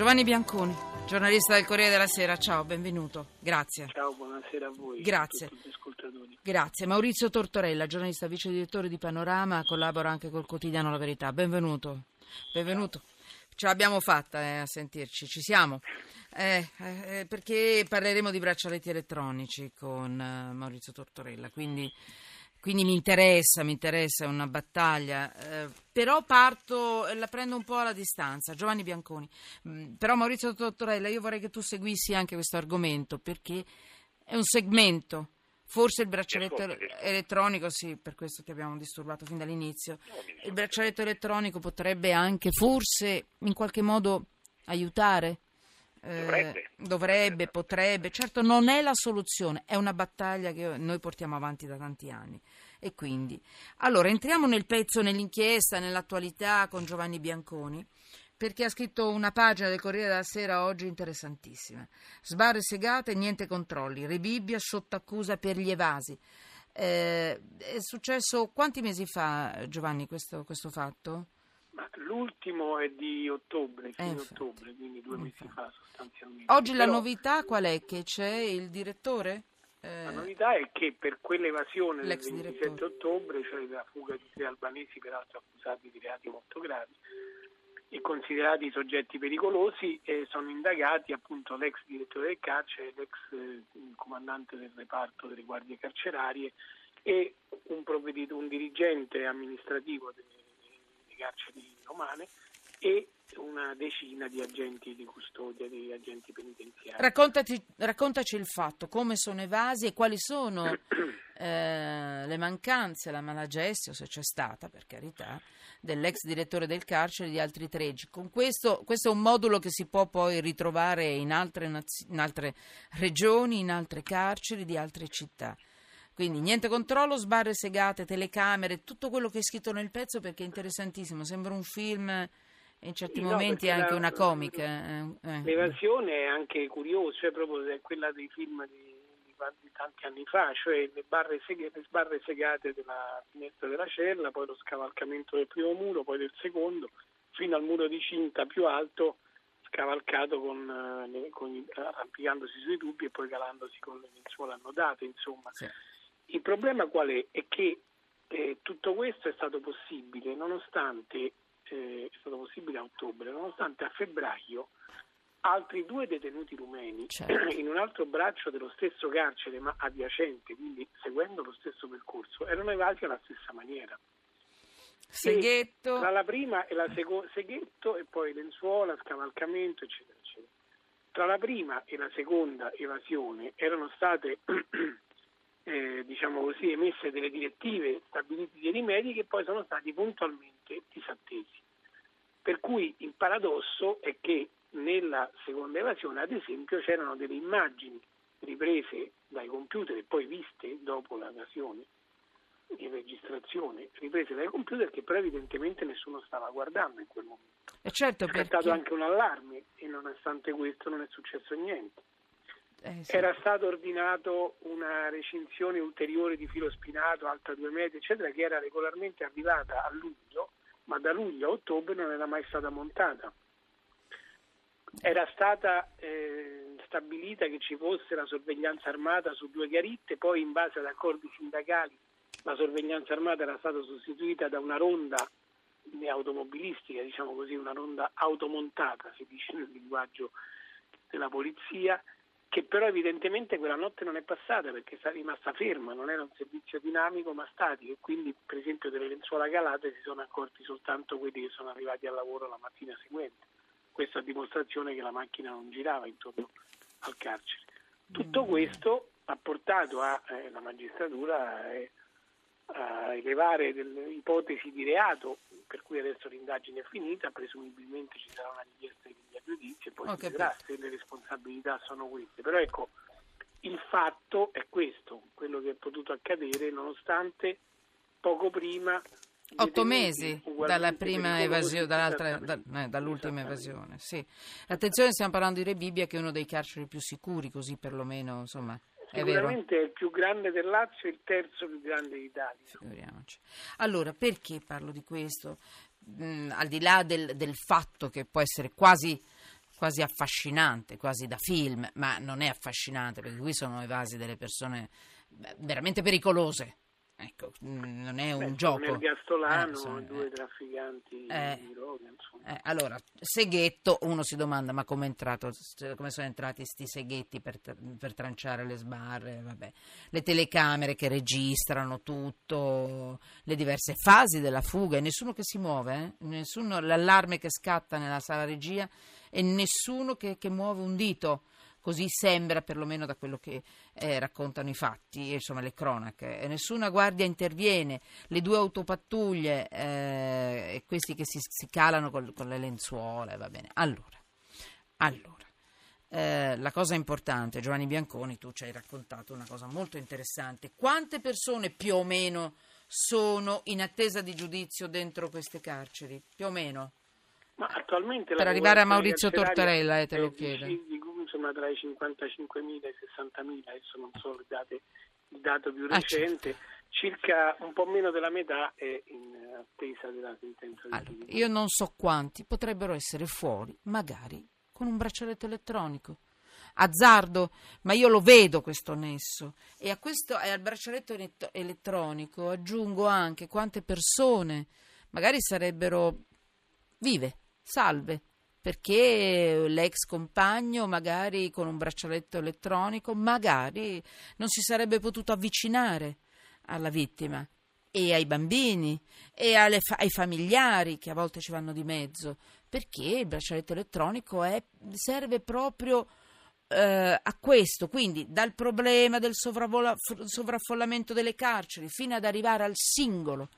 Giovanni Bianconi, giornalista del Corriere della Sera, ciao, benvenuto. Grazie. Ciao, buonasera a voi. Grazie. Grazie. Maurizio Tortorella, giornalista vice direttore di Panorama, collabora anche col quotidiano La Verità. Benvenuto. Benvenuto. Ce l'abbiamo fatta eh, a sentirci, ci siamo. Eh, eh, perché parleremo di braccialetti elettronici con eh, Maurizio Tortorella, quindi, quindi, mi interessa, mi interessa, è una battaglia. Eh, però parto, la prendo un po' alla distanza. Giovanni Bianconi. Mm, però Maurizio Tortorella, io vorrei che tu seguissi anche questo argomento perché è un segmento. Forse il braccialetto elettronico, sì, per questo ti abbiamo disturbato fin dall'inizio. Il braccialetto elettronico potrebbe anche, forse, in qualche modo aiutare? Dovrebbe. Eh, dovrebbe, potrebbe. Certo, non è la soluzione, è una battaglia che noi portiamo avanti da tanti anni. E quindi, allora, entriamo nel pezzo, nell'inchiesta, nell'attualità con Giovanni Bianconi perché ha scritto una pagina del Corriere della Sera oggi interessantissima. Sbarre segate, niente controlli. Rebibbia sotto accusa per gli evasi. Eh, è successo quanti mesi fa, Giovanni, questo, questo fatto? Ma l'ultimo è di ottobre, fine Eh, ottobre, quindi due mesi fa sostanzialmente. Oggi la Però novità qual è? Che c'è il direttore? Eh, La novità è che per quell'evasione del L'ex 27 direttore. ottobre, cioè la fuga di tre albanesi, peraltro accusati di reati molto gravi e considerati soggetti pericolosi, eh, sono indagati appunto l'ex direttore del carcere, l'ex eh, comandante del reparto delle guardie carcerarie e un, un dirigente amministrativo delle carceri romane e una decina di agenti di custodia, di agenti penitenziari. raccontati- raccontaci il fatto, come sono evasi e quali sono eh, le mancanze, la malagestio, se c'è stata, per carità, dell'ex direttore del carcere e di altri 13. Con questo, questo è un modulo che si può poi ritrovare in altre, in altre regioni, in altre carceri di altre città. Quindi niente controllo, sbarre segate, telecamere, tutto quello che è scritto nel pezzo perché è interessantissimo, sembra un film e in certi Sì, no, momenti perché anche la- una comica. eh, eh. L'evasione è anche curiosa, cioè proprio è quella dei film di, di di tanti anni fa, cioè le, barre segate, le sbarre segate della finestra della cella, poi lo scavalcamento del primo muro, poi del secondo, fino al muro di cinta più alto, scavalcato con, eh, con arrampicandosi sui tubi e poi calandosi con le lenzuola annodate, insomma. Sì. Il problema qual è? È che eh, tutto questo è stato possibile nonostante eh, è stato possibile a ottobre, nonostante a febbraio altri due detenuti rumeni Certo. in un altro braccio dello stesso carcere ma adiacente, quindi seguendo lo stesso percorso, erano evasi alla stessa maniera. Seghetto. Tra la prima e la seconda, seghetto e poi lenzuola, scavalcamento, eccetera, eccetera. Tra la prima e la seconda evasione erano state, eh, diciamo così, emesse delle direttive, stabiliti dei rimedi che poi sono stati puntualmente disattesi. Per cui il paradosso è che nella seconda evasione, ad esempio, c'erano delle immagini riprese dai computer e poi viste dopo l'evasione in registrazione riprese dai computer che però evidentemente nessuno stava guardando in quel momento. E certo, È scattato perché... anche un allarme e nonostante questo non è successo niente. Eh, sì. Era stato ordinato una recinzione ulteriore di filo spinato alta due metri, eccetera, che era regolarmente arrivata a luglio, ma da luglio a ottobre non era mai stata montata. Era stata eh, stabilita che ci fosse la sorveglianza armata su due garitte, poi in base ad accordi sindacali la sorveglianza armata era stata sostituita da una ronda automobilistica, diciamo così, una ronda automontata, si dice nel linguaggio della polizia, che però evidentemente quella notte non è passata perché è rimasta ferma, non era un servizio dinamico ma statico e quindi per esempio delle lenzuola calate si sono accorti soltanto quelli che sono arrivati al lavoro la mattina seguente. Questo a dimostrazione che la macchina non girava intorno al carcere. Tutto questo ha portato alla eh, magistratura eh, a elevare delle ipotesi di reato, per cui adesso l'indagine è finita, presumibilmente ci sarà una richiesta di rinvio a giudizio e poi Ho si vedrà se le responsabilità sono queste. Però ecco, il fatto è questo, quello che è potuto accadere nonostante poco prima Otto mesi dalla prima pericolosi, evasione, dall'altra- esattamente. da- eh, dall'ultima evasione. Sì. Attenzione, stiamo parlando di Rebibbia, che è uno dei carceri più sicuri, così perlomeno, insomma. Sicuramente è il più grande del Lazio e il terzo più grande d'Italia. Figuriamoci. Allora, perché parlo di questo? Mm, al di là del, del fatto che può essere quasi, quasi affascinante, quasi da film, ma non è affascinante perché qui sono evasi delle persone veramente pericolose. Ecco, mm, non è un Beh, gioco. Ergastolano, Eh, due eh. trafficanti Eh. di droga. Eh, allora, seghetto, uno si domanda ma come, è entrato, come sono entrati sti seghetti per, per tranciare le sbarre, vabbè. le telecamere che registrano tutto, le diverse fasi della fuga e nessuno che si muove, eh? Nessuno- l'allarme che scatta nella sala regia e nessuno che, che muove un dito. Così sembra perlomeno da quello che eh, raccontano i fatti, insomma le cronache. Nessuna guardia interviene, le due autopattuglie eh, e questi che si, si calano col- con le lenzuola, va bene. Allora, allora eh, la cosa importante, Giovanni Bianconi, tu ci hai raccontato una cosa molto interessante. Quante persone più o meno sono in attesa di giudizio dentro queste carceri? Più o meno? Ma attualmente Per arrivare a Maurizio Tortorella, eh, te lo chiedo. di- insomma, tra i 55.000 e i 60.000, adesso non so il, dato più Ah, recente, circa un po' meno della metà è in attesa della sentenza Allora, io non so quanti potrebbero essere fuori, magari con un braccialetto elettronico. Azzardo, ma io lo vedo questo nesso. E a questo e al braccialetto elet- elettronico aggiungo anche quante persone magari sarebbero vive, salve, perché l'ex compagno magari con un braccialetto elettronico magari non si sarebbe potuto avvicinare alla vittima e ai bambini e fa- ai familiari che a volte ci vanno di mezzo, perché il braccialetto elettronico è- serve proprio eh, a questo, quindi dal problema del sovravola- sovraffollamento delle carceri fino ad arrivare al singolo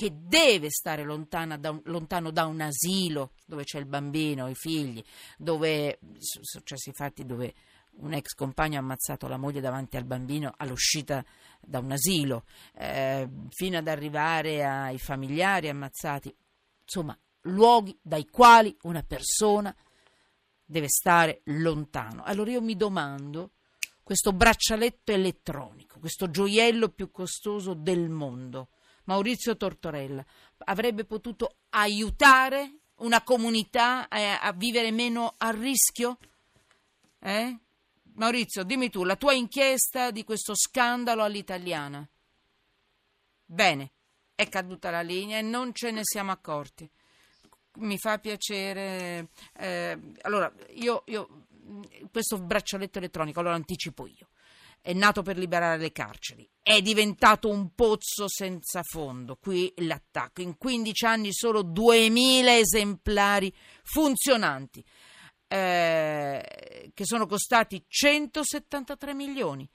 che deve stare lontana da un- lontano da un asilo dove c'è il bambino, i figli, dove sono successi fatti dove un ex compagno ha ammazzato la moglie davanti al bambino all'uscita da un asilo, eh, fino ad arrivare ai familiari ammazzati, insomma, luoghi dai quali una persona deve stare lontano. Allora io mi domando, questo braccialetto elettronico, questo gioiello più costoso del mondo, Maurizio Tortorella, avrebbe potuto aiutare una comunità a, a vivere meno a rischio? Eh? Maurizio, dimmi tu, la tua inchiesta di questo scandalo all'italiana. Bene, è caduta la linea e non ce ne siamo accorti. Mi fa piacere. eh, allora, io, io- questo braccialetto elettronico, allora anticipo io. È nato per liberare le carceri, è diventato un pozzo senza fondo. Qui l'attacco. In 15 anni solo 2000 esemplari funzionanti, eh, che sono costati 173 milioni.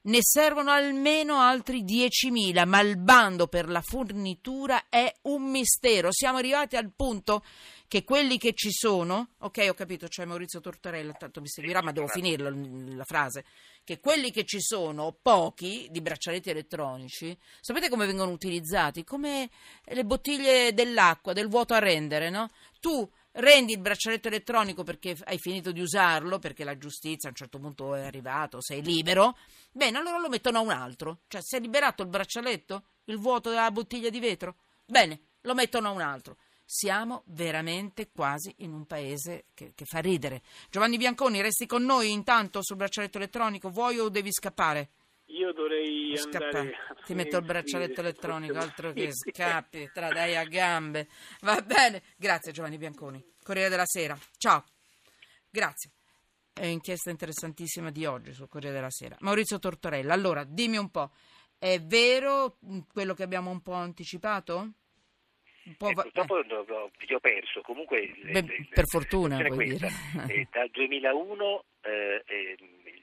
Ne servono almeno altri 10.000, ma il bando per la fornitura è un mistero. Siamo arrivati al punto che quelli che ci sono, ok, ho capito, c'è Maurizio Tortorella, tanto mi seguirà, ma devo finirla la frase, che quelli che ci sono, pochi, di braccialetti elettronici, sapete come vengono utilizzati? Come le bottiglie dell'acqua, del vuoto a rendere, no? Tu rendi il braccialetto elettronico perché hai finito di usarlo, perché la giustizia a un certo punto è arrivato, sei libero, bene, allora lo mettono a un altro. Cioè, si è liberato il braccialetto, il vuoto della bottiglia di vetro? Bene, lo mettono a un altro. Siamo veramente quasi in un paese che, che fa ridere. Giovanni Bianconi, resti con noi intanto sul braccialetto elettronico, vuoi o devi scappare? Io dovrei Scappare. Ti metto il braccialetto elettronico, altro che scappi, tra dai a gambe. Va bene, grazie Giovanni Bianconi. Corriere della Sera. Ciao. Grazie. È un'inchiesta interessantissima di oggi sul Corriere della Sera. Maurizio Tortorella, allora dimmi un po', è vero quello che abbiamo un po' anticipato? Un po' Eh, va- purtroppo vi ho perso, comunque Beh, le- per fortuna, questa. dire. Eh, dal 2001 eh, eh,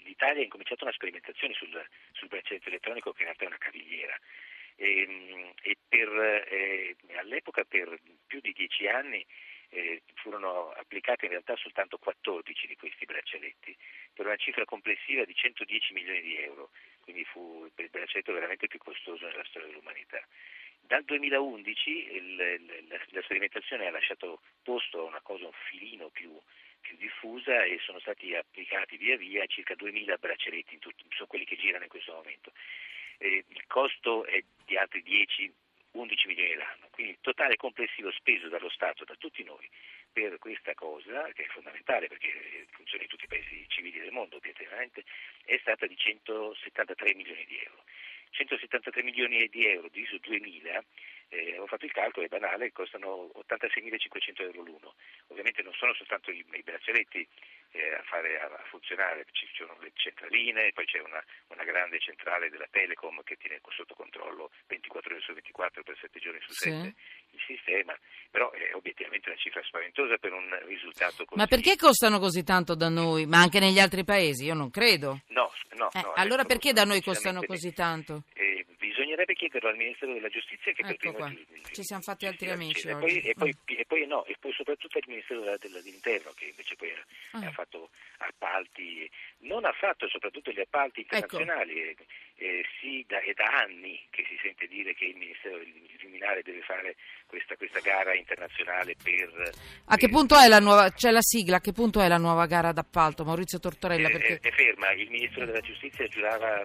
l'Italia ha incominciato una sperimentazione sul, sul braccialetto elettronico che in realtà è una cavigliera e, e per, eh, all'epoca per più di dieci anni eh, furono applicati in realtà soltanto 14 di questi braccialetti per una cifra complessiva di 110 milioni di euro, quindi fu il braccialetto veramente più costoso nella storia dell'umanità. Dal 2011 il- la, la sperimentazione ha lasciato posto a una cosa un filino più, più diffusa e sono stati applicati via via circa 2000 braccialetti, in tutti, sono quelli che girano in questo momento. Eh, il costo è di altri 10 11 milioni l'anno, quindi il totale complessivo speso dallo Stato, da tutti noi, per questa cosa, che è fondamentale perché funziona in tutti i paesi civili del mondo è stata di 173 milioni di euro. 173 milioni di euro diviso 2000 eh, ho fatto il calcolo, è banale, costano 86.500 euro l'uno. Ovviamente non sono soltanto i, i braccialetti eh, a, fare, a, funzionare, ci sono le centraline, poi c'è una, una, grande centrale della Telecom che tiene sotto controllo 24 ore su 24 per 7 giorni su 7 sì. il sistema, però è obiettivamente una cifra spaventosa per un risultato così. Ma perché costano così tanto da noi, ma anche negli altri paesi? Io non credo. No, no. Eh, no allora perché da noi costano così tanto? Eh, bisognerebbe chiederlo al Ministero della Giustizia che ecco per qua. ci siamo fatti altri amici e poi, e, poi, e, poi, no, e poi soprattutto al Ministero della, dell'Interno che invece poi ha, ah. ha, fatto appalti non ha fatto soprattutto gli appalti ecco. internazionali ecco. eh, sì, da, è da anni che si sente dire che il Ministero il Criminale deve fare questa, questa gara internazionale per a che punto è la nuova c'è la sigla a che punto è la nuova gara d'appalto Maurizio Tortorella eh, perché... è, è, ferma il Ministro della Giustizia giurava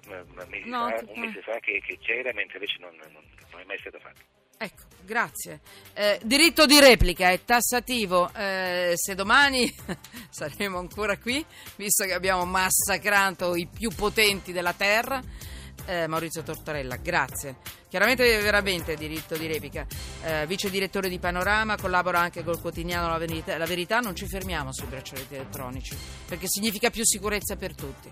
mesi no, fa, un mese fa che, che c'era mentre invece non, non, non è mai stato fatto. Ecco, grazie. Eh, diritto di replica è tassativo. Eh, se domani saremo ancora qui, visto che abbiamo massacrato i più potenti della terra, eh, Maurizio Tortorella, grazie. Chiaramente veramente diritto di replica. Eh, vice direttore di Panorama, collabora anche col quotidiano La Verità. La Verità non ci fermiamo sui braccialetti elettronici, perché significa più sicurezza per tutti.